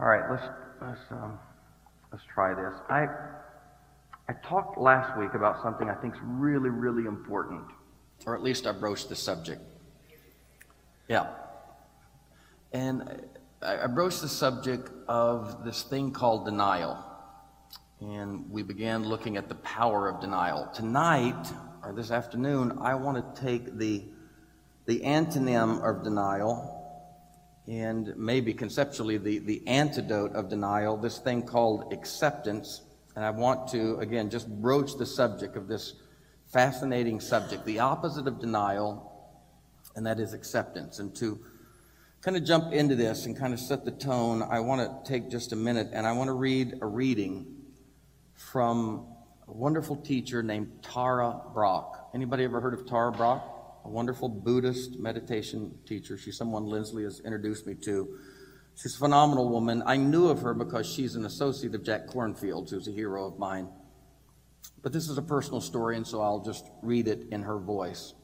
All right, let's let's um, let's try this. I I talked last week about something I think is really really important, or at least I broached the subject. Yeah, and I, I broached the subject of this thing called denial, and we began looking at the power of denial. Tonight or this afternoon, I want to take the the antonym of denial and maybe conceptually the, the antidote of denial, this thing called acceptance. And I want to, again, just broach the subject of this fascinating subject, the opposite of denial, and that is acceptance. And to kind of jump into this and kind of set the tone, I want to take just a minute and I want to read a reading from a wonderful teacher named Tara Brach. Anybody ever heard of Tara Brach? A wonderful Buddhist meditation teacher. She's someone Lindsley has introduced me to. She's a phenomenal woman. I knew of her because she's an associate of Jack Kornfield, who's a hero of mine. But this is a personal story, and so I'll just read it in her voice.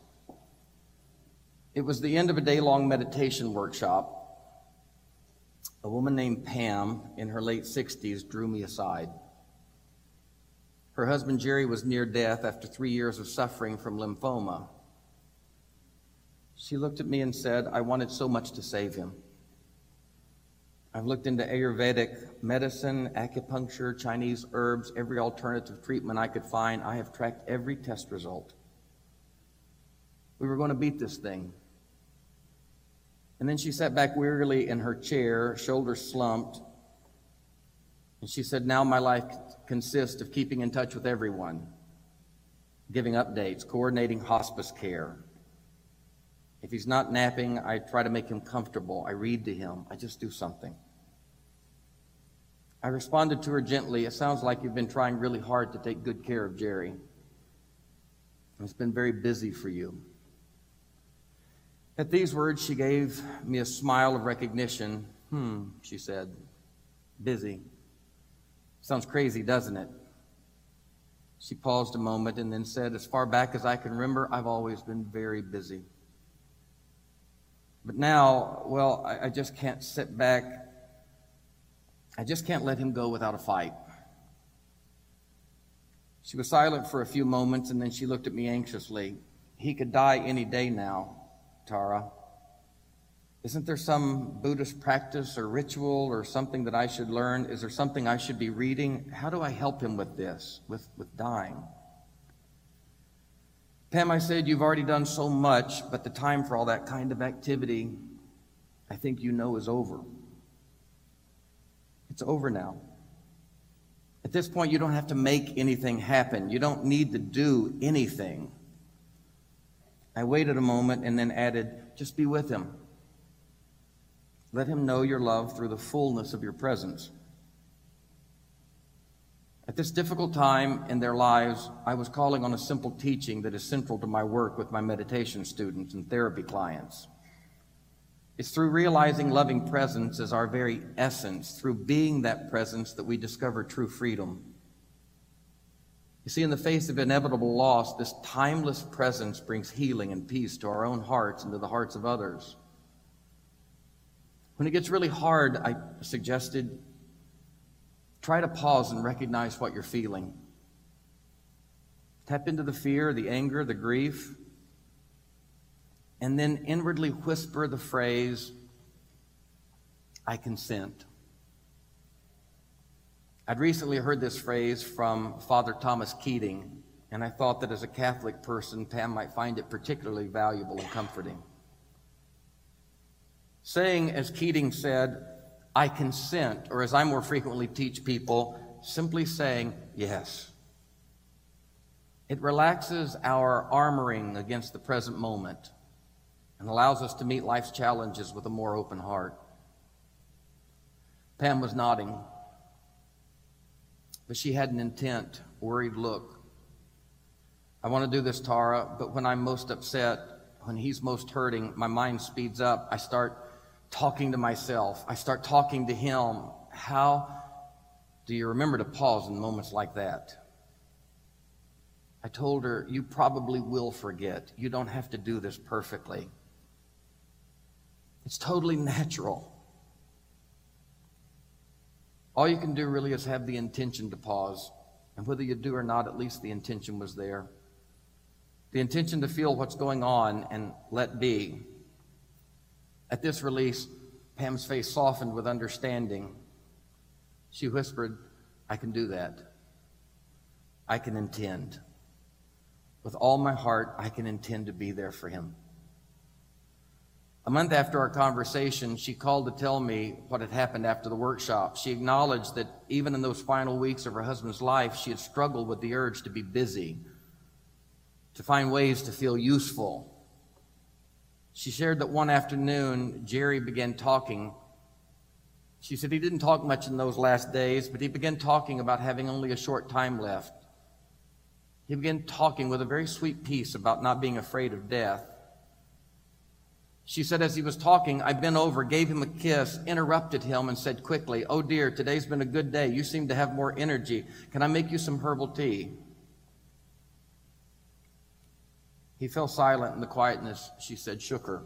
It was the end of a day long meditation workshop. A woman named Pam, in her late 60s, drew me aside. Her husband Jerry was near death after three years of suffering from lymphoma. She looked at me and said, I wanted so much to save him. I've looked into Ayurvedic medicine, acupuncture, Chinese herbs, every alternative treatment I could find. I have tracked every test result. We were going to beat this thing. And then she sat back wearily in her chair, shoulders slumped, and she said, Now my life consists of keeping in touch with everyone, giving updates, coordinating hospice care, if he's not napping, I try to make him comfortable. I read to him. I just do something. I responded to her gently. It sounds like you've been trying really hard to take good care of Jerry. It's been very busy for you. At these words, she gave me a smile of recognition. Hmm, she said. Busy. Sounds crazy, doesn't it? She paused a moment and then said, As far back as I can remember, I've always been very busy. But now, well, I, I just can't sit back. I just can't let him go without a fight. She was silent for a few moments and then she looked at me anxiously. He could die any day now, Tara. Isn't there some Buddhist practice or ritual or something that I should learn? Is there something I should be reading? How do I help him with this, with, with dying? Pam, I said, You've already done so much, but the time for all that kind of activity, I think you know, is over. It's over now. At this point, you don't have to make anything happen, you don't need to do anything. I waited a moment and then added, Just be with him. Let him know your love through the fullness of your presence. At this difficult time in their lives, I was calling on a simple teaching that is central to my work with my meditation students and therapy clients. It's through realizing loving presence as our very essence, through being that presence, that we discover true freedom. You see, in the face of inevitable loss, this timeless presence brings healing and peace to our own hearts and to the hearts of others. When it gets really hard, I suggested Try to pause and recognize what you're feeling. Tap into the fear, the anger, the grief, and then inwardly whisper the phrase, I consent. I'd recently heard this phrase from Father Thomas Keating, and I thought that as a Catholic person, Pam might find it particularly valuable and comforting. Saying, as Keating said, I consent, or as I more frequently teach people, simply saying yes. It relaxes our armoring against the present moment and allows us to meet life's challenges with a more open heart. Pam was nodding, but she had an intent, worried look. I want to do this, Tara, but when I'm most upset, when he's most hurting, my mind speeds up. I start talking to myself. I start talking to him. How do you remember to pause in moments like that? I told her, You probably will forget. You don't have to do this perfectly. It's totally natural. All you can do really is have the intention to pause. And whether you do or not, at least the intention was there. The intention to feel what's going on and let be. At this release, Pam's face softened with understanding. She whispered, I can do that. I can intend. With all my heart, I can intend to be there for him. A month after our conversation, she called to tell me what had happened after the workshop. She acknowledged that even in those final weeks of her husband's life, she had struggled with the urge to be busy, to find ways to feel useful. She shared that one afternoon, Jerry began talking. She said he didn't talk much in those last days, but he began talking about having only a short time left. He began talking with a very sweet peace about not being afraid of death. She said, as he was talking, I bent over, gave him a kiss, interrupted him, and said quickly, Oh dear, today's been a good day. You seem to have more energy. Can I make you some herbal tea? He fell silent in the quietness, she said, shook her.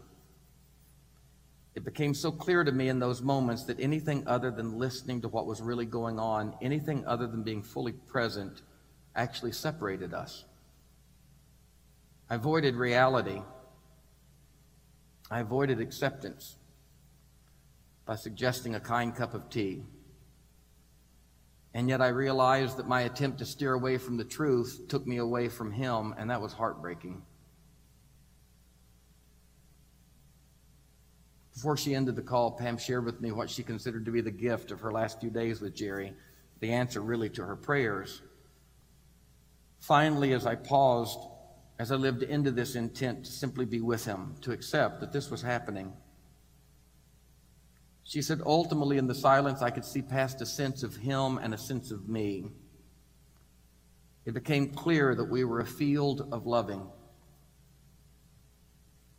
It became so clear to me in those moments that anything other than listening to what was really going on, anything other than being fully present, actually separated us. I avoided reality I avoided acceptance by suggesting a kind cup of tea. And yet I realized that my attempt to steer away from the truth took me away from him, and that was heartbreaking. Before she ended the call, Pam shared with me what she considered to be the gift of her last few days with Jerry, the answer really to her prayers. Finally, as I paused, as I lived into this intent to simply be with him, to accept that this was happening. She said, ultimately, in the silence, I could see past a sense of him and a sense of me. It became clear that we were a field of loving.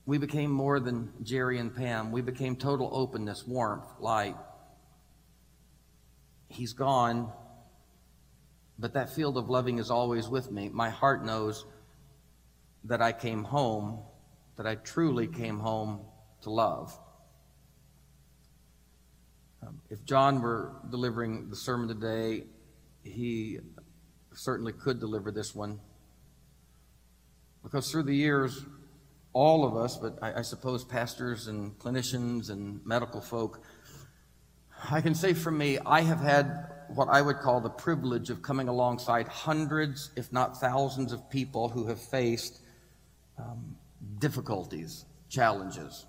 We became more than Jerry and Pam. We became total openness, warmth, light. He's gone, but that field of loving is always with me. My heart knows that I came home, that I truly came home to love. Um, if John were delivering the sermon today, he certainly could deliver this one. Because through the years, all of us, but I, I, suppose pastors and clinicians and medical folk, I can say for me, I have had what I would call the privilege of coming alongside hundreds, if not thousands, of people who have faced um, difficulties, challenges,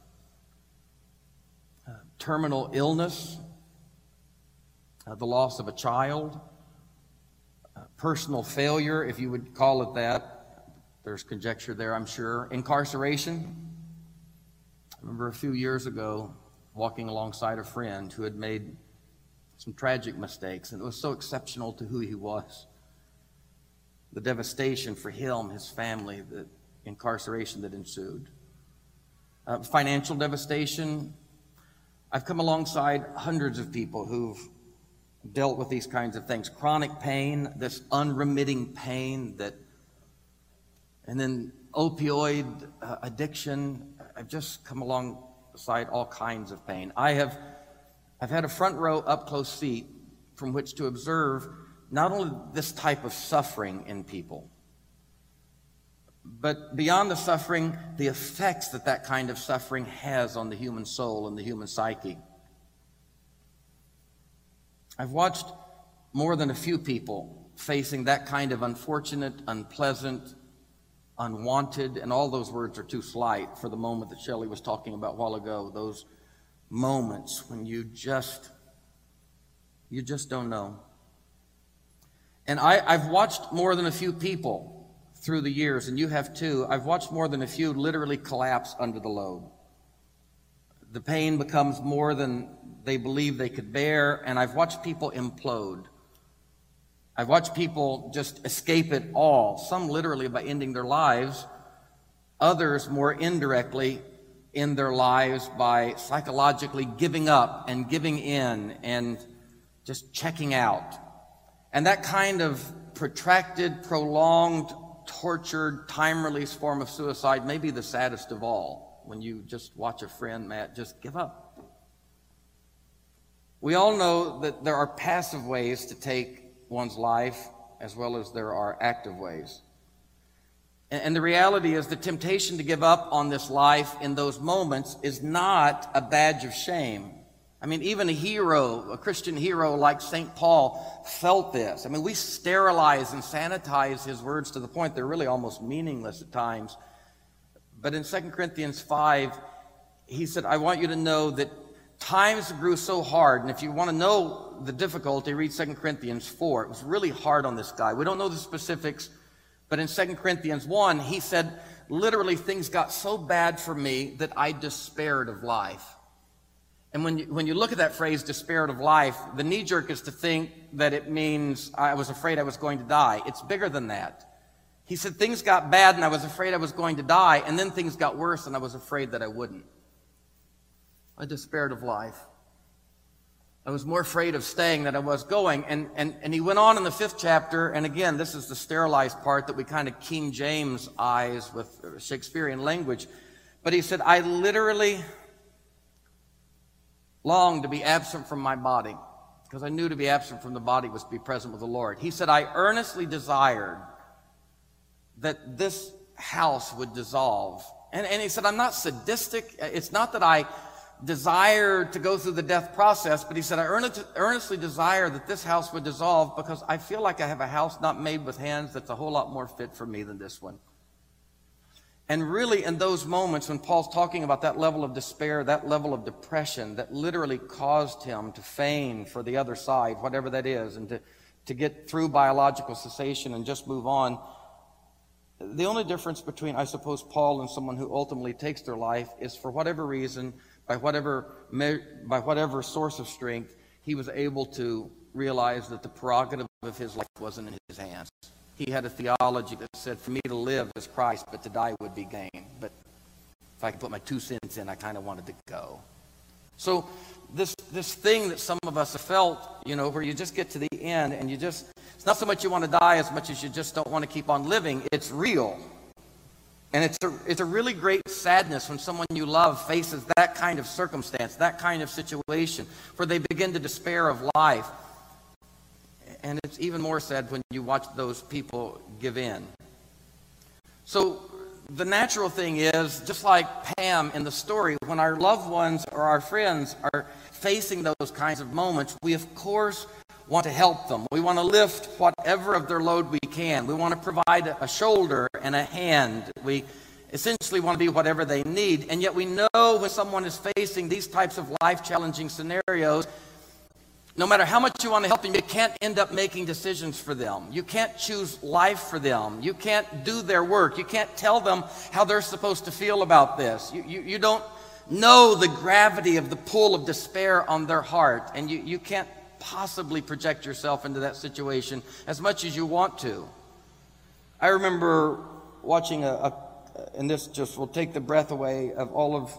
uh, terminal illness, uh, the loss of a child, uh, personal failure, if you would call it that. There's conjecture there, I'm sure. Incarceration. I remember a few years ago walking alongside a friend who had made some tragic mistakes, and it was so exceptional to who he was. The devastation for him, his family, the incarceration that ensued. Uh, financial devastation. I've come alongside hundreds of people who've dealt with these kinds of things chronic pain, this unremitting pain that, and then opioid uh, addiction. I've just come alongside all kinds of pain. I have I've had a front row up close seat from which to observe not only this type of suffering in people, but beyond the suffering, the effects that that kind of suffering has on the human soul and the human psyche. I've watched more than a few people facing that kind of unfortunate, unpleasant, unwanted, and all those words are too slight for the moment that Shelley was talking about a while ago. Those moments when you just, you just don't know. And I, I've watched more than a few people through the years, and you have too, I've watched more than a few literally collapse under the load. The pain becomes more than they believe they could bear, and I've watched people implode. I've watched people just escape it all, some literally by ending their lives, others more indirectly in their lives by psychologically giving up and giving in and just checking out. And that kind of protracted, prolonged tortured, time release form of suicide may be the saddest of all when you just watch a friend, Matt, just give up. We all know that there are passive ways to take one's life as well as there are active ways. And the reality is the temptation to give up on this life in those moments is not a badge of shame. I mean, even a hero, a Christian hero like St. Paul felt this. I mean, we sterilize and sanitize his words to the point they're really almost meaningless at times. But in 2 Corinthians 5, he said, I want you to know that times grew so hard. And if you want to know the difficulty, read 2 Corinthians 4. It was really hard on this guy. We don't know the specifics, but in 2 Corinthians 1, he said, literally, things got so bad for me that I despaired of life. And when you, when you look at that phrase, despaired of life, the knee jerk is to think that it means I was afraid I was going to die. It's bigger than that. He said things got bad and I was afraid I was going to die, and then things got worse and I was afraid that I wouldn't. I despaired of life. I was more afraid of staying than I was going. And, and, and he went on in the fifth chapter, and again, this is the sterilized part that we kind of King James eyes with Shakespearean language. But he said, I literally longed to be absent from my body because I knew to be absent from the body was to be present with the Lord. He said, I earnestly desired that this house would dissolve. And, and he said, I'm not sadistic. It's not that I desire to go through the death process, but he said, I earnestly desire that this house would dissolve because I feel like I have a house not made with hands that's a whole lot more fit for me than this one. And really, in those moments when Paul's talking about that level of despair, that level of depression that literally caused him to feign for the other side, whatever that is, and to, to get through biological cessation and just move on, the only difference between, I suppose, Paul and someone who ultimately takes their life is for whatever reason, by whatever, by whatever source of strength, he was able to realize that the prerogative of his life wasn't in his hands. He had a theology that said, for me to live is Christ, but to die would be gain. But if I could put my two cents in, I kind of wanted to go. So this, this thing that some of us have felt, you know, where you just get to the end and you just, it's not so much you want to die as much as you just don't want to keep on living. It's real. And it's a, it's a really great sadness when someone you love faces that kind of circumstance, that kind of situation, where they begin to despair of life. And it's even more sad when you watch those people give in. So the natural thing is, just like Pam in the story, when our loved ones or our friends are facing those kinds of moments, we of course want to help them. We want to lift whatever of their load we can. We want to provide a shoulder and a hand. We essentially want to be whatever they need. And yet we know when someone is facing these types of life challenging scenarios, no matter how much you want to help them, you can't end up making decisions for them. You can't choose life for them. You can't do their work. You can't tell them how they're supposed to feel about this. You, you, you don't know the gravity of the pull of despair on their heart, and you, you can't possibly project yourself into that situation as much as you want to. I remember watching a, a and this just will take the breath away of all of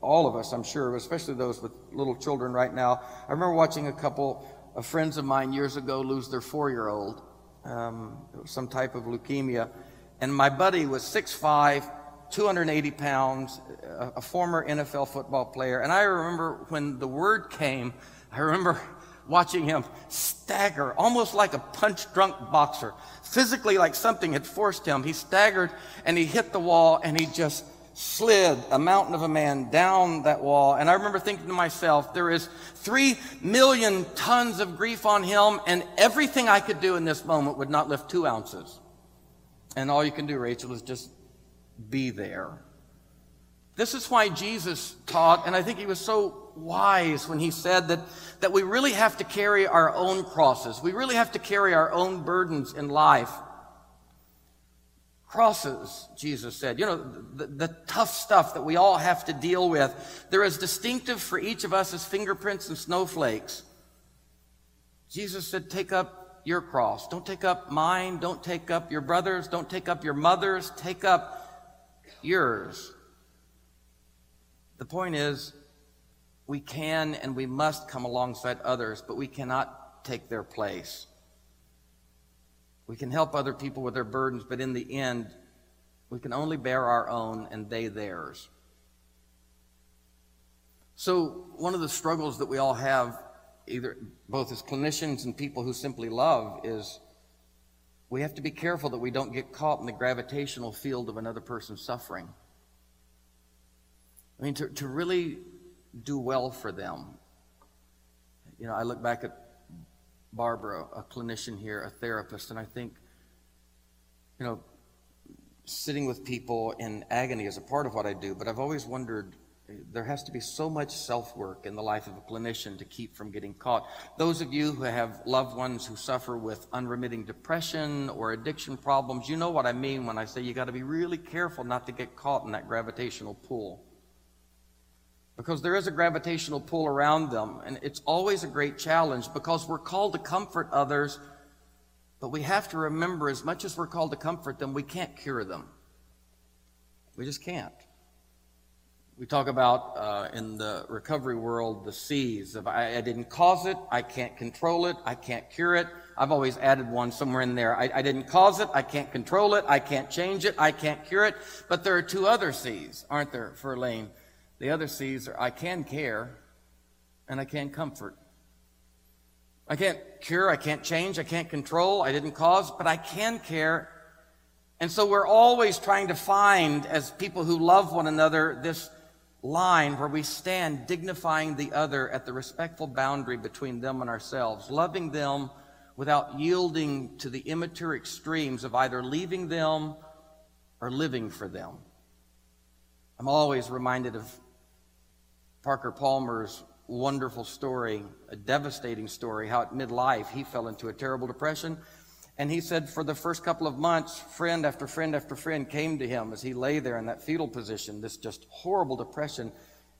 all of us, I'm sure, especially those with little children right now. I remember watching a couple of friends of mine years ago lose their four year old, um, some type of leukemia. And my buddy was 6'5, 280 pounds, a, a former NFL football player. And I remember when the word came, I remember watching him stagger, almost like a punch drunk boxer. Physically, like something had forced him. He staggered and he hit the wall and he just slid a mountain of a man down that wall. And I remember thinking to myself, there is three million tons of grief on him, and everything I could do in this moment would not lift two ounces. And all you can do, Rachel, is just be there. This is why Jesus taught, and I think he was so wise when he said that, that we really have to carry our own crosses. We really have to carry our own burdens in life crosses, Jesus said. You know, the, the, tough stuff that we all have to deal with. They're as distinctive for each of us as fingerprints and snowflakes. Jesus said, take up your cross. Don't take up mine. Don't take up your brother's. Don't take up your mother's. Take up yours. The point is, we can and we must come alongside others, but we cannot take their place. We can help other people with their burdens, but in the end, we can only bear our own and they theirs. So, one of the struggles that we all have either both as clinicians and people who simply love is we have to be careful that we don't get caught in the gravitational field of another person's suffering. I mean, to, to really do well for them. You know, I look back at Barbara, a clinician here, a therapist, and I think, you know, sitting with people in agony is a part of what I do, but I've always wondered there has to be so much self work in the life of a clinician to keep from getting caught. Those of you who have loved ones who suffer with unremitting depression or addiction problems, you know what I mean when I say you got to be really careful not to get caught in that gravitational pull. Because there is a gravitational pull around them, and it's always a great challenge because we're called to comfort others, but we have to remember as much as we're called to comfort them, we can't cure them. We just can't. We talk about uh, in the recovery world the C's. If I, I, didn't cause it, I can't control it, I can't cure it. I've always added one somewhere in there. I, I didn't cause it, I can't control it, I can't change it, I can't cure it. But there are two other C's, aren't there, for Elaine? The other C's are I can care and I can comfort. I can't cure, I can't change, I can't control, I didn't cause, but I can care. And so we're always trying to find, as people who love one another, this line where we stand dignifying the other at the respectful boundary between them and ourselves, loving them without yielding to the immature extremes of either leaving them or living for them. I'm always reminded of Parker Palmer's wonderful story, a devastating story, how at midlife he fell into a terrible depression and he said for the first couple of months, friend after friend after friend came to him as he lay there in that fetal position, this just horrible depression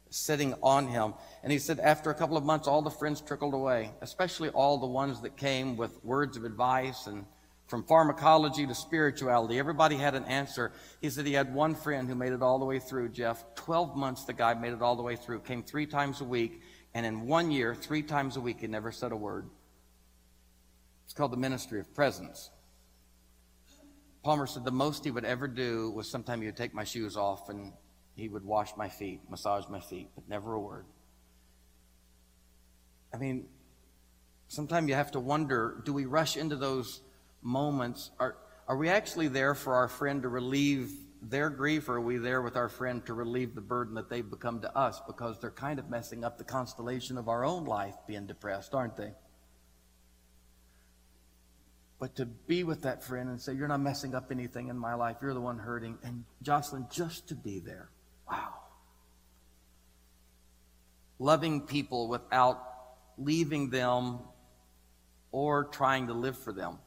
sitting on him. And he said after a couple of months, all the friends trickled away, especially all the ones that came with words of advice and from pharmacology to spirituality. Everybody had an answer. He said he had one friend who made it all the way through, Jeff. 12 months the guy made it all the way through, came three times a week. And in one year, three times a week, he never said a word. It's called the ministry of presence. Palmer said the most he would ever do was sometime he would take my shoes off and he would wash my feet, massage my feet, but never a word. I mean, sometimes you have to wonder do we rush into those moments? Are, are we actually there for our friend to relieve their grief, or are we there with our friend to relieve the burden that they've become to us because they're kind of messing up the constellation of our own life being depressed, aren't they? but to be with that friend and say, You're not messing up anything in my life. You're the one hurting. And Jocelyn, just to be there. Wow. Loving people without leaving them or trying to live for them.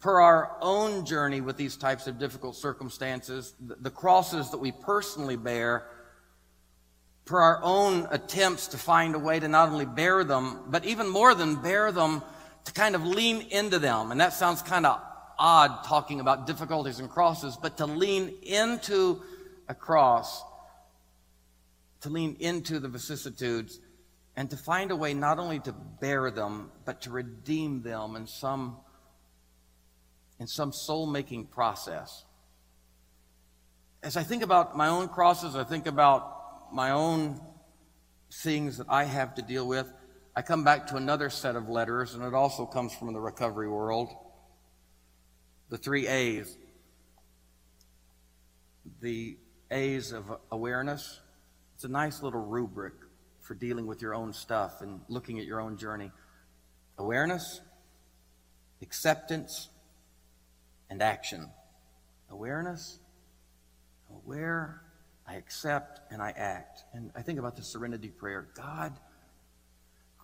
Per our own journey with these types of difficult circumstances, the crosses that we personally bear, per our own attempts to find a way to not only bear them, but even more than bear them, to kind of lean into them. And that sounds kind of odd talking about difficulties and crosses, but to lean into a cross, to lean into the vicissitudes, and to find a way not only to bear them, but to redeem them in some, in some soul making process. As I think about my own crosses, I think about my own things that I have to deal with. I come back to another set of letters, and it also comes from the recovery world. The three A's. The A's of awareness. It's a nice little rubric for dealing with your own stuff and looking at your own journey. Awareness, acceptance, and action. Awareness, aware, I accept, and I act. And I think about the serenity prayer. God,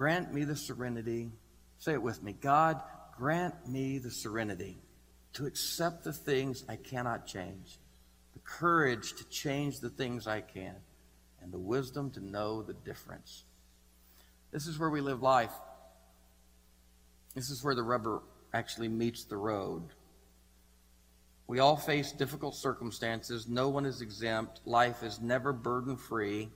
Grant me the serenity. Say it with me. God, grant me the serenity to accept the things I cannot change, the courage to change the things I can, and the wisdom to know the difference. This is where we live life. This is where the rubber actually meets the road. We all face difficult circumstances. No one is exempt. Life is never burden free.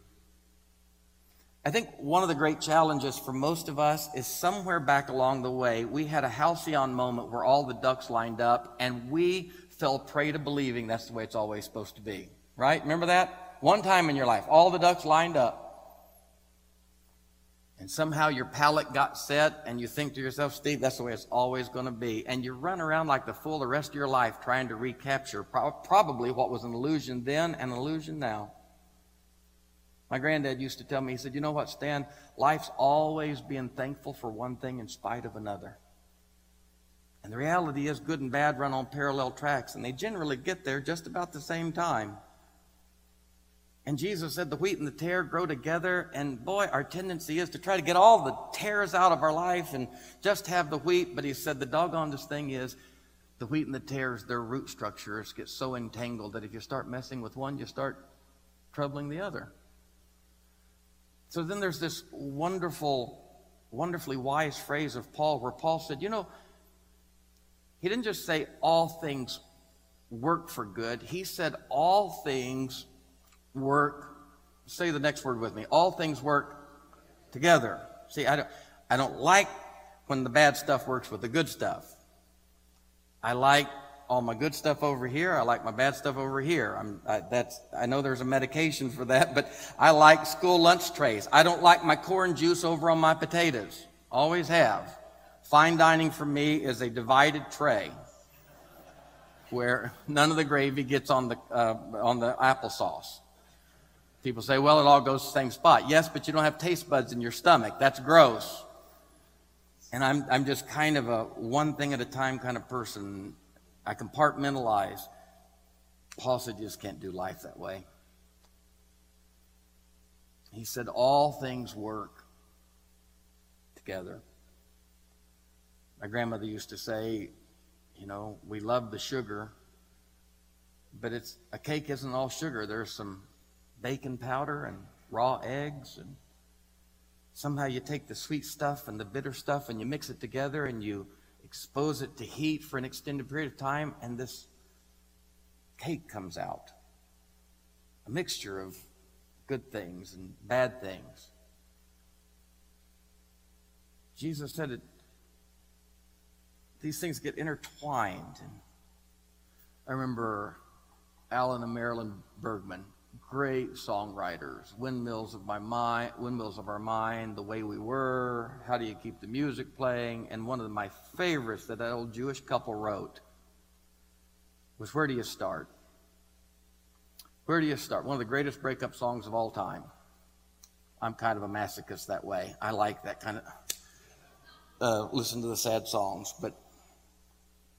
I think one of the great challenges for most of us is somewhere back along the way, we had a halcyon moment where all the ducks lined up and we fell prey to believing that's the way it's always supposed to be. Right? Remember that? One time in your life, all the ducks lined up. And somehow your palate got set and you think to yourself, Steve, that's the way it's always going to be. And you run around like the fool the rest of your life trying to recapture pro- probably what was an illusion then and an illusion now. My granddad used to tell me, he said, You know what, Stan? Life's always being thankful for one thing in spite of another. And the reality is, good and bad run on parallel tracks, and they generally get there just about the same time. And Jesus said the wheat and the tare grow together. And boy, our tendency is to try to get all the tares out of our life and just have the wheat. But he said the doggonest thing is the wheat and the tares, their root structures get so entangled that if you start messing with one, you start troubling the other. So then there's this wonderful, wonderfully wise phrase of Paul where Paul said, you know, he didn't just say all things work for good. He said all things work. Say the next word with me. All things work together. See, I don't, I don't like when the bad stuff works with the good stuff. I like all my good stuff over here. I like my bad stuff over here. I'm, I, that's, I know there's a medication for that, but I like school lunch trays. I don't like my corn juice over on my potatoes. Always have. Fine dining for me is a divided tray where none of the gravy gets on the, uh, on the applesauce. People say, well, it all goes to the same spot. Yes, but you don't have taste buds in your stomach. That's gross. And I'm, I'm just kind of a one thing at a time kind of person. I compartmentalize. Paul said, you just can't do life that way. He said, all things work together. My grandmother used to say, you know, we love the sugar, but it's a cake isn't all sugar. There's some baking powder and raw eggs and somehow you take the sweet stuff and the bitter stuff and you mix it together and you expose it to heat for an extended period of time and this cake comes out. A mixture of good things and bad things. Jesus said it these things get intertwined. And i remember alan and marilyn bergman great songwriters. Windmills of my mind, Windmills of Our Mind, The Way We Were, How Do You Keep the Music Playing, and one of my favorites that that old Jewish couple wrote was Where Do You Start? Where do you start? One of the greatest breakup songs of all time. I'm kind of a masochist that way. I like that kind of uh, listen to the sad songs, but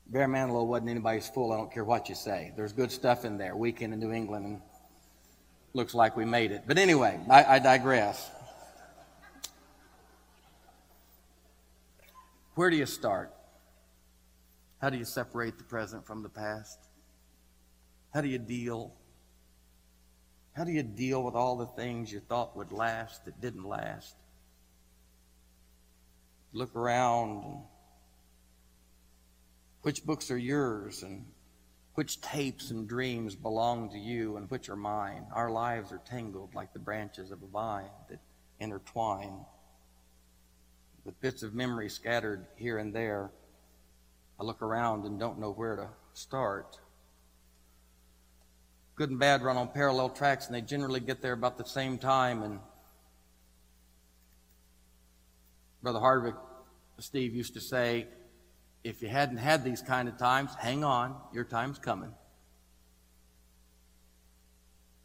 Barry Manilow wasn't anybody's fool. I don't care what you say. There's good stuff in there. Weekend in New England and looks like we made it. But anyway, I, I digress. Where do you start? How do you separate the present from the past? How do you deal? How do you deal with all the things you thought would last that didn't last? Look around. Which books are yours and which tapes and dreams belong to you and which are mine. Our lives are tangled like the branches of a vine that intertwine. With bits of memory scattered here and there, I look around and don't know where to start. Good and bad run on parallel tracks, and they generally get there about the same time. And Brother Hardwick, Steve used to say, if you hadn't had these kind of times, hang on, your time's coming.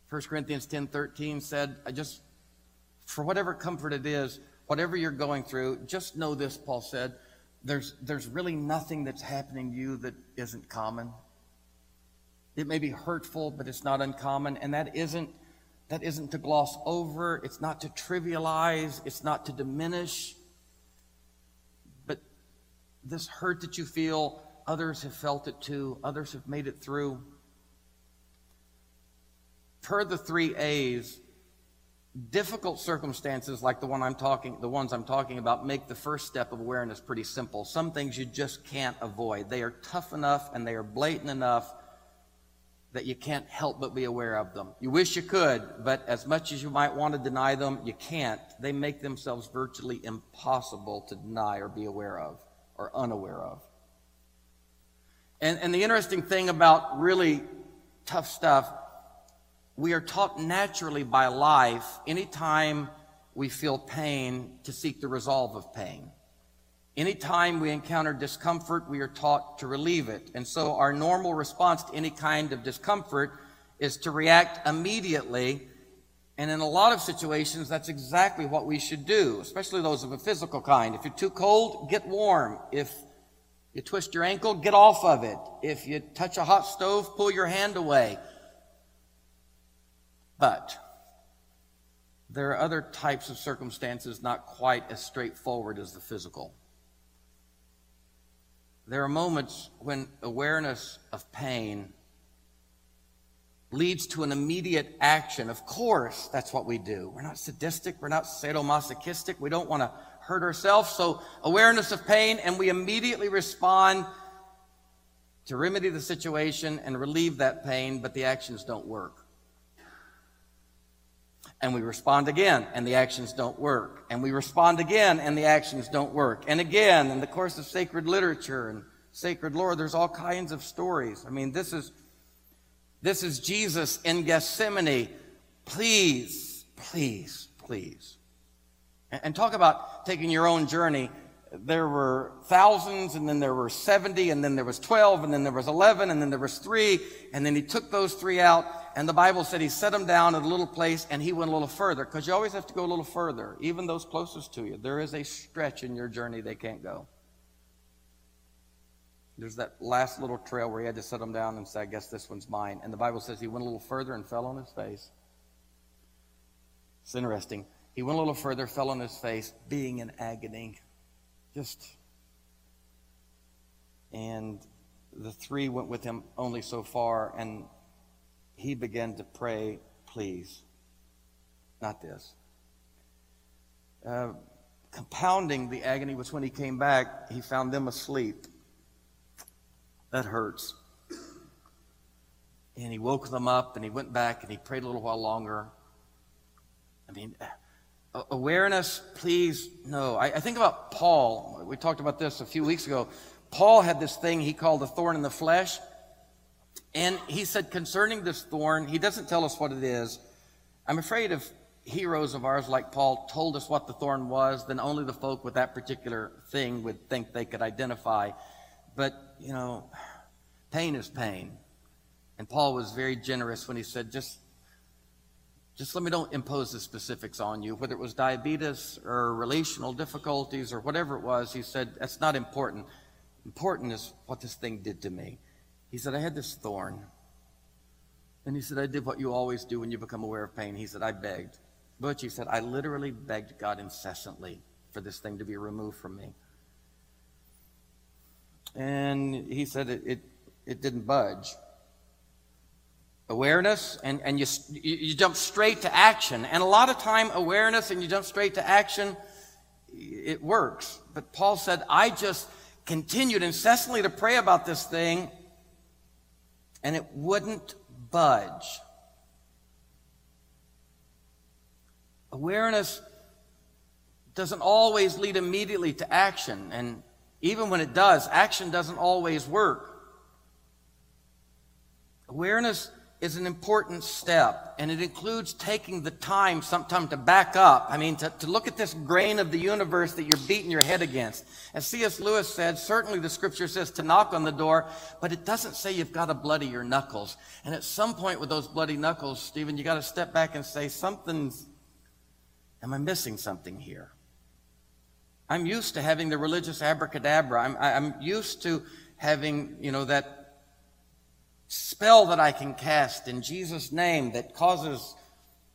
1 Corinthians 10 13 said, I just, for whatever comfort it is, whatever you're going through, just know this, Paul said, there's, there's really nothing that's happening to you that isn't common. It may be hurtful, but it's not uncommon, and that isn't that isn't to gloss over, it's not to trivialize, it's not to diminish this hurt that you feel, others have felt it too, others have made it through. Per the three A's, difficult circumstances like the one I'm talking the ones I'm talking about make the first step of awareness pretty simple. Some things you just can't avoid. They are tough enough and they are blatant enough that you can't help but be aware of them. You wish you could, but as much as you might want to deny them, you can't. They make themselves virtually impossible to deny or be aware of are unaware of. And, and the interesting thing about really tough stuff, we are taught naturally by life anytime we feel pain to seek the resolve of pain. Anytime we encounter discomfort, we are taught to relieve it. And so our normal response to any kind of discomfort is to react immediately. And in a lot of situations, that's exactly what we should do, especially those of a physical kind. If you're too cold, get warm. If you twist your ankle, get off of it. If you touch a hot stove, pull your hand away. But there are other types of circumstances not quite as straightforward as the physical. There are moments when awareness of pain leads to an immediate action. Of course, that's what we do. We're not sadistic, we're not sadomasochistic, we don't want to hurt ourselves. So, awareness of pain, and we immediately respond to remedy the situation and relieve that pain, but the actions don't work and we respond again and the actions don't work and we respond again and the actions don't work and again in the course of sacred literature and sacred lore there's all kinds of stories i mean this is this is jesus in gethsemane please please please and talk about taking your own journey there were thousands and then there were 70 and then there was 12 and then there was 11 and then there was 3 and then he took those 3 out and the Bible said he set them down at a little place and he went a little further because you always have to go a little further, even those closest to you. There is a stretch in your journey they can't go. There's that last little trail where he had to set them down and say, I guess this one's mine. And the Bible says he went a little further and fell on his face. It's interesting. He went a little further, fell on his face, being in agony. Just. And the three went with him only so far, and he began to pray, please, not this. Uh, compounding the agony was when he came back, he found them asleep. That hurts. And he woke them up and he went back and he prayed a little while longer. I mean, awareness, please, no. I, I think about Paul. We talked about this a few weeks ago. Paul had this thing he called the thorn in the flesh. And he said concerning this thorn, he doesn't tell us what it is. I'm afraid if heroes of ours like Paul told us what the thorn was, then only the folk with that particular thing would think they could identify. But, you know, pain is pain. And Paul was very generous when he said, just, just let me don't impose the specifics on you. Whether it was diabetes or relational difficulties or whatever it was, he said, that's not important. Important is what this thing did to me. He said, I had this thorn. And he said, I did what you always do when you become aware of pain. He said, I begged. Butch, he said, I literally begged God incessantly for this thing to be removed from me. And he said it, it, it didn't budge. Awareness, and, and you, you jump straight to action. And a lot of time, awareness and you jump straight to action, it works. But Paul said, I just continued incessantly to pray about this thing and it wouldn't budge. Awareness doesn't always lead immediately to action, and even when it does, action doesn't always work. Awareness is an important step, and it includes taking the time sometimes to back up. I mean, to, to look at this grain of the universe that you're beating your head against. As C.S. Lewis said, certainly the scripture says to knock on the door, but it doesn't say you've got to bloody your knuckles. And at some point with those bloody knuckles, Stephen, you got to step back and say, something's, am I missing something here? I'm used to having the religious abracadabra. I'm, I'm used to having, you know, that spell that I can cast in Jesus' name that causes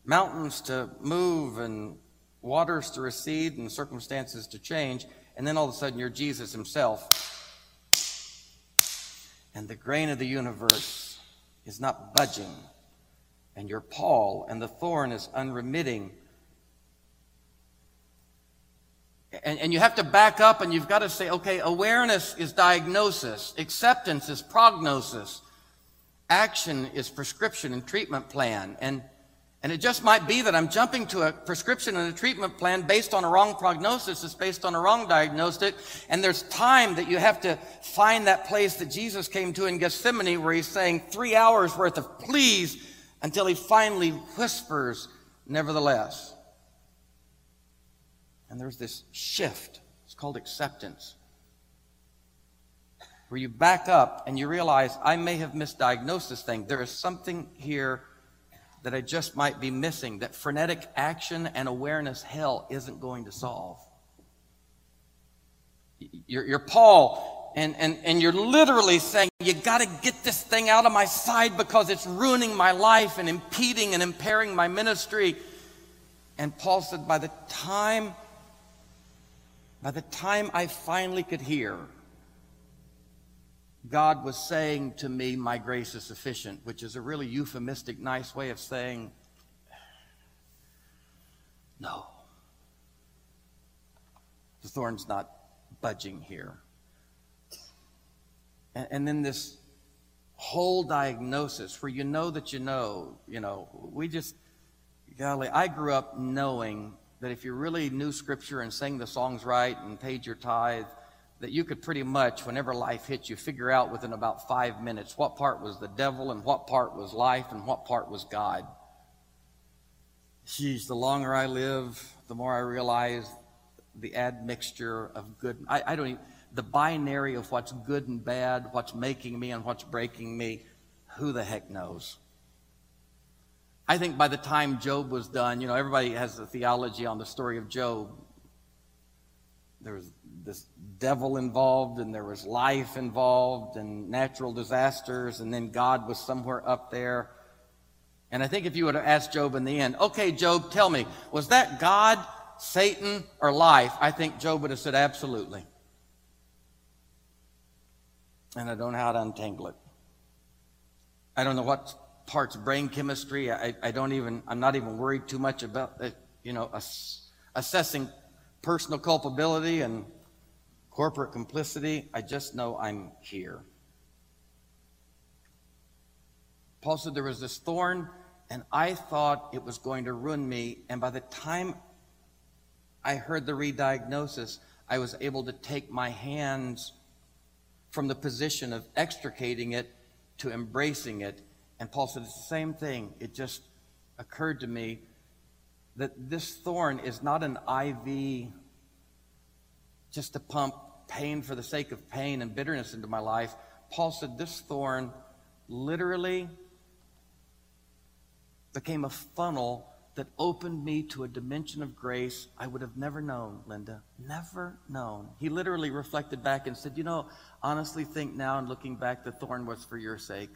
mountains to move and waters to recede and circumstances to change. And then all of a sudden you're Jesus himself. And the grain of the universe is not budging. And you're Paul, and the thorn is unremitting. And, and you have to back up and you've got to say, okay, awareness is diagnosis, acceptance is prognosis. Action is prescription and treatment plan. And, and it just might be that I'm jumping to a prescription and a treatment plan based on a wrong prognosis. It's based on a wrong diagnostic. And there's time that you have to find that place that Jesus came to in Gethsemane where he's saying three hours worth of please until he finally whispers, nevertheless. And there's this shift. It's called acceptance. Where you back up and you realize, I may have misdiagnosed this thing. There is something here that I just might be missing, that frenetic action and awareness hell isn't going to solve. You're, you're Paul, and, and, and you're literally saying, You got to get this thing out of my side because it's ruining my life and impeding and impairing my ministry. And Paul said, By the time, by the time I finally could hear, God was saying to me, My grace is sufficient, which is a really euphemistic, nice way of saying, No. The thorn's not budging here. And, and then this whole diagnosis where you know that you know, you know, we just, golly, I grew up knowing that if you really knew Scripture and sang the songs right and paid your tithe, that you could pretty much, whenever life hits you, figure out within about five minutes what part was the devil and what part was life and what part was God. Geez, the longer I live, the more I realize the admixture of good. I, I don't even, the binary of what's good and bad, what's making me and what's breaking me, who the heck knows? I think by the time Job was done, you know, everybody has a theology on the story of Job. There was this devil involved, and there was life involved, and natural disasters, and then God was somewhere up there. And I think if you would have asked Job in the end, okay, Job, tell me, was that God Satan, or life, I think Job would have said, absolutely. And I don't know how to untangle it. I don't know what parts brain chemistry. I, I don't even, I'm not even worried too much about, it, you know, ass, assessing personal culpability and corporate complicity. I just know I'm here. Paul said there was this thorn, and I thought it was going to ruin me. And by the time I heard the re-diagnosis, I was able to take my hands from the position of extricating it to embracing it. And Paul said it's the same thing. It just occurred to me that this thorn is not an IV just to pump pain for the sake of pain and bitterness into my life. Paul said this thorn literally became a funnel that opened me to a dimension of grace I would have never known, Linda. Never known. He literally reflected back and said, You know, honestly think now and looking back, the thorn was for your sake.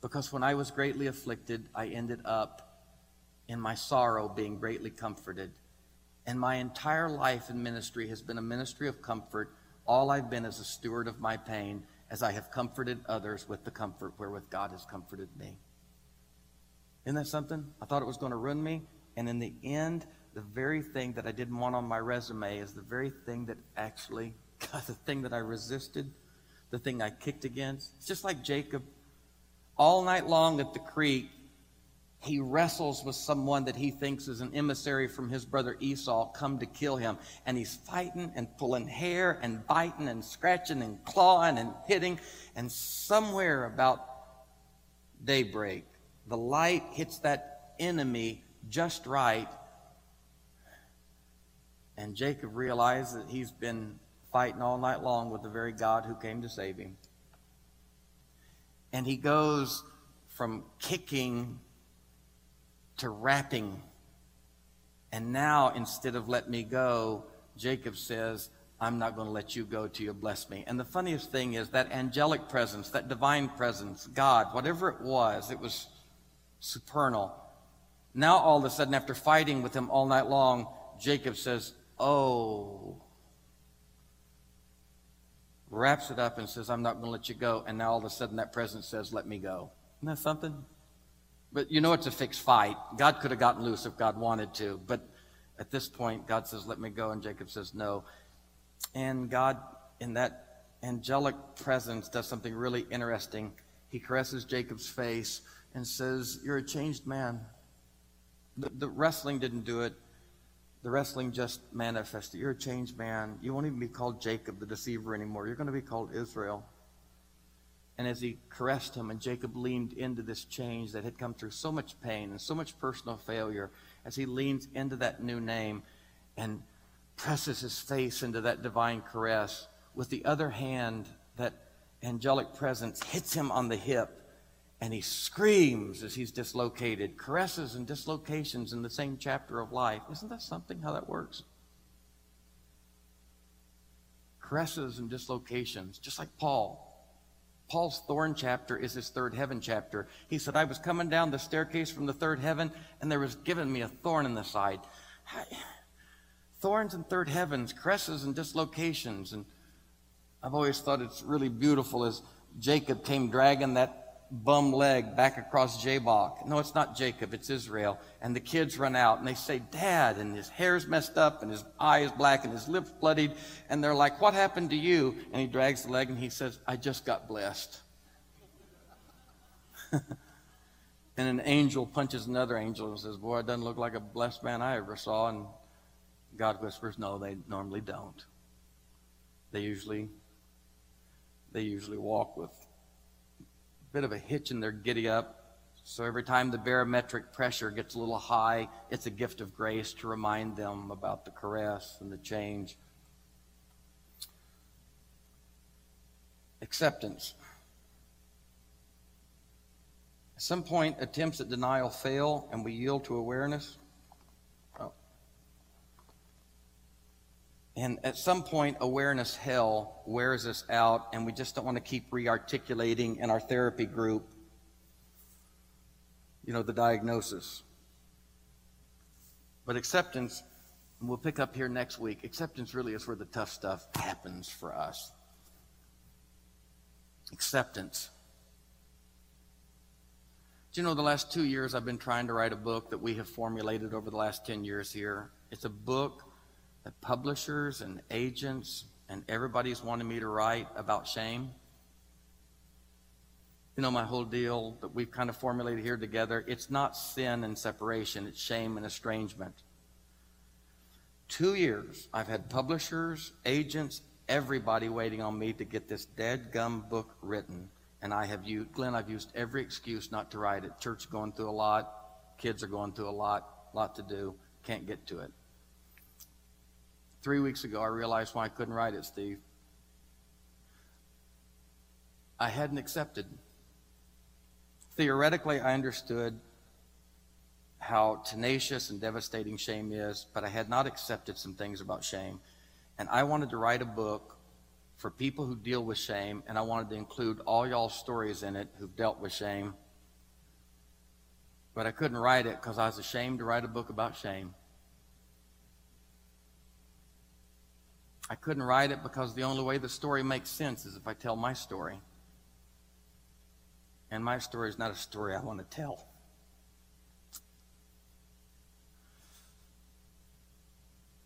Because when I was greatly afflicted, I ended up in my sorrow being greatly comforted. And my entire life in ministry has been a ministry of comfort. All I've been is a steward of my pain as I have comforted others with the comfort wherewith God has comforted me. Isn't that something? I thought it was going to ruin me. And in the end, the very thing that I didn't want on my resume is the very thing that actually, God, the thing that I resisted, the thing I kicked against. It's just like Jacob. All night long at the creek, he wrestles with someone that he thinks is an emissary from his brother Esau come to kill him. And he's fighting and pulling hair and biting and scratching and clawing and hitting. And somewhere about daybreak, the light hits that enemy just right. And Jacob realizes that he's been fighting all night long with the very God who came to save him. And he goes from kicking to wrapping. And now, instead of let me go, Jacob says, I'm not going to let you go till you bless me. And the funniest thing is that angelic presence, that divine presence, God, whatever it was, it was supernal. Now, all of a sudden, after fighting with him all night long, Jacob says, Oh, wraps it up and says, I'm not going to let you go. And now all of a sudden, that presence says, Let me go. Isn't that something? But you know it's a fixed fight. God could have gotten loose if God wanted to. But at this point, God says, Let me go. And Jacob says, No. And God, in that angelic presence, does something really interesting. He caresses Jacob's face and says, You're a changed man. The, the, wrestling didn't do it. The wrestling just manifested. You're a changed man. You won't even be called Jacob the deceiver anymore. You're going to be called Israel. And as he caressed him, and Jacob leaned into this change that had come through so much pain and so much personal failure, as he leans into that new name, and presses his face into that divine caress. With the other hand, that angelic presence hits him on the hip and he screams as he's dislocated. Caresses and dislocations in the same chapter of life. Isn't that something how that works? Caresses and dislocations, just like Paul. Paul's thorn chapter is his third heaven chapter. He said, I was coming down the staircase from the third heaven, and there was given me a thorn in the side. Thorns in third heavens, caresses and dislocations. And I've always thought it's really beautiful as Jacob came dragging that bum leg back across Jabbok. No, it's not Jacob, it's Israel. And the kids run out and they say, Dad, and his hair's messed up and his eye is black and his lips bloodied. And they're like, What happened to you? And he drags the leg and he says, I just got blessed. and an angel punches another angel and says, Boy, it doesn't look like a blessed man I ever saw. And God whispers, No, they normally don't. They usually they usually walk with bit of a hitch in their giddy up. So every time the barometric pressure gets a little high, it's a gift of grace to remind them about the caress and the change. Acceptance. At some point, attempts at denial fail and we yield to awareness. And at some point, awareness hell wears us out, and we just don't want to keep re articulating in our therapy group, you know, the diagnosis. But acceptance, and we'll pick up here next week, acceptance really is where the tough stuff happens for us. Acceptance. Do you know the last two years I've been trying to write a book that we have formulated over the last 10 years here? It's a book that publishers and agents and everybody's wanting me to write about shame. You know, my whole deal that we've kind of formulated here together, it's not sin and separation, it's shame and estrangement. Two years, I've had publishers, agents, everybody waiting on me to get this dead gum book written. And I have used, Glenn, I've used every excuse not to write it. Church going through a lot, kids are going through a lot, lot to do, can't get to it. Three weeks ago, I realized why I couldn't write it, Steve. I hadn't accepted. Theoretically, I understood how tenacious and devastating shame is, but I had not accepted some things about shame. And I wanted to write a book for people who deal with shame, and I wanted to include all y'all's stories in it who've dealt with shame. But I couldn't write it because I was ashamed to write a book about shame. I couldn't write it because the only way the story makes sense is if I tell my story. And my story is not a story I want to tell.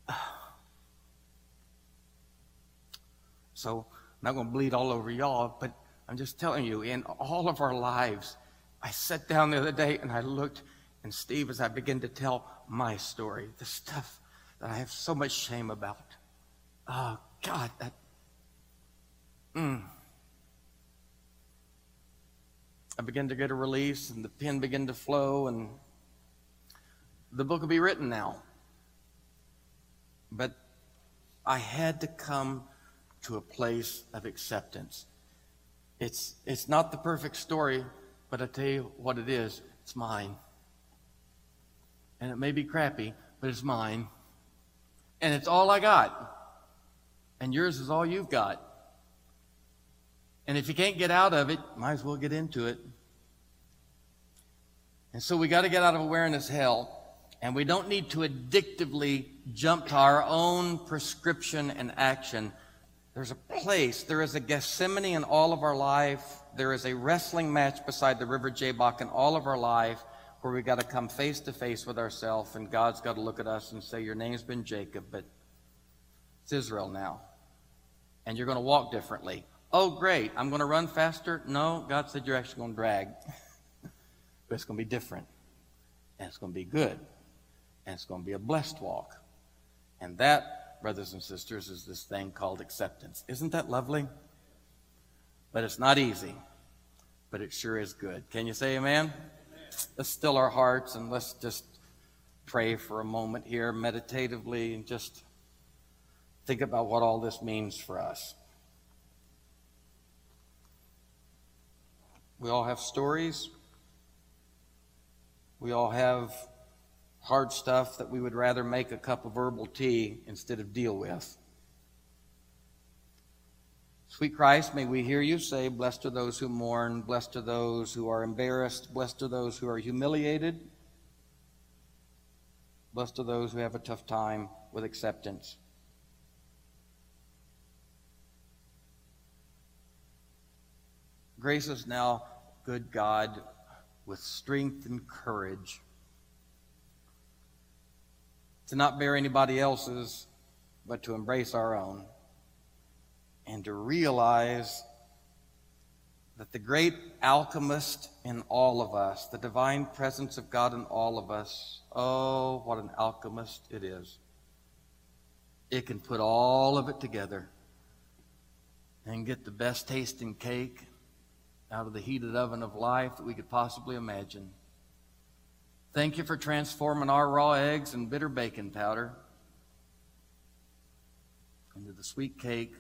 So, I'm not going to bleed all over y'all, but I'm just telling you, in all of our lives, I sat down the other day and I looked, and Steve, as I began to tell my story, the stuff that I have so much shame about, Oh, God, that. Mm. I began to get a release, and the pen began to flow, and the book will be written now. But I had to come to a place of acceptance. It's, it's not the perfect story, but I tell you what it is it's mine. And it may be crappy, but it's mine. And it's all I got and yours is all you've got. And if you can't get out of it, might as well get into it. And so we got to get out of awareness hell. And we don't need to addictively jump to our own prescription and action. There's a place, there is a Gethsemane in all of our life. There is a wrestling match beside the River Jabbok in all of our life where we got to come face to face with ourselves and God's got to look at us and say, Your name's been Jacob, but it's Israel now and you're going to walk differently. Oh, great, I'm going to run faster. No, God said you're actually going to drag. but it's going to be different. And it's going to be good. And it's going to be a blessed walk. And that, brothers and sisters, is this thing called acceptance. Isn't that lovely? But it's not easy. But it sure is good. Can you say amen? Let's still our hearts and let's just pray for a moment here meditatively and just think about what all this means for us. We all have stories. We all have hard stuff that we would rather make a cup of herbal tea instead of deal with. Sweet Christ, may we hear you say, Blessed are those who mourn, blessed are those who are embarrassed, blessed are those who are humiliated, blessed are those who have a tough time with acceptance. Grace us now, good God, with strength and courage to not bear anybody else's, but to embrace our own, and to realize that the great alchemist in all of us, the divine presence of God in all of us, oh, what an alchemist it is. It can put all of it together and get the best tasting cake out of the heated oven of life that we could possibly imagine. Thank you for transforming our raw eggs and bitter baking powder into the sweet cake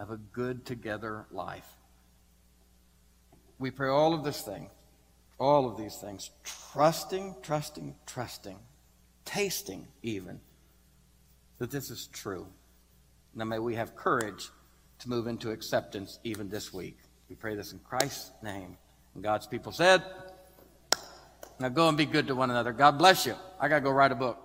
of a good together life. We pray all of this thing, all of these things, trusting, trusting, trusting, tasting even that this is true. Now may we have courage to move into acceptance even this week. We pray this in Christ's name. And God's people said, now go and be good to one another. God bless you. I got to go write a book.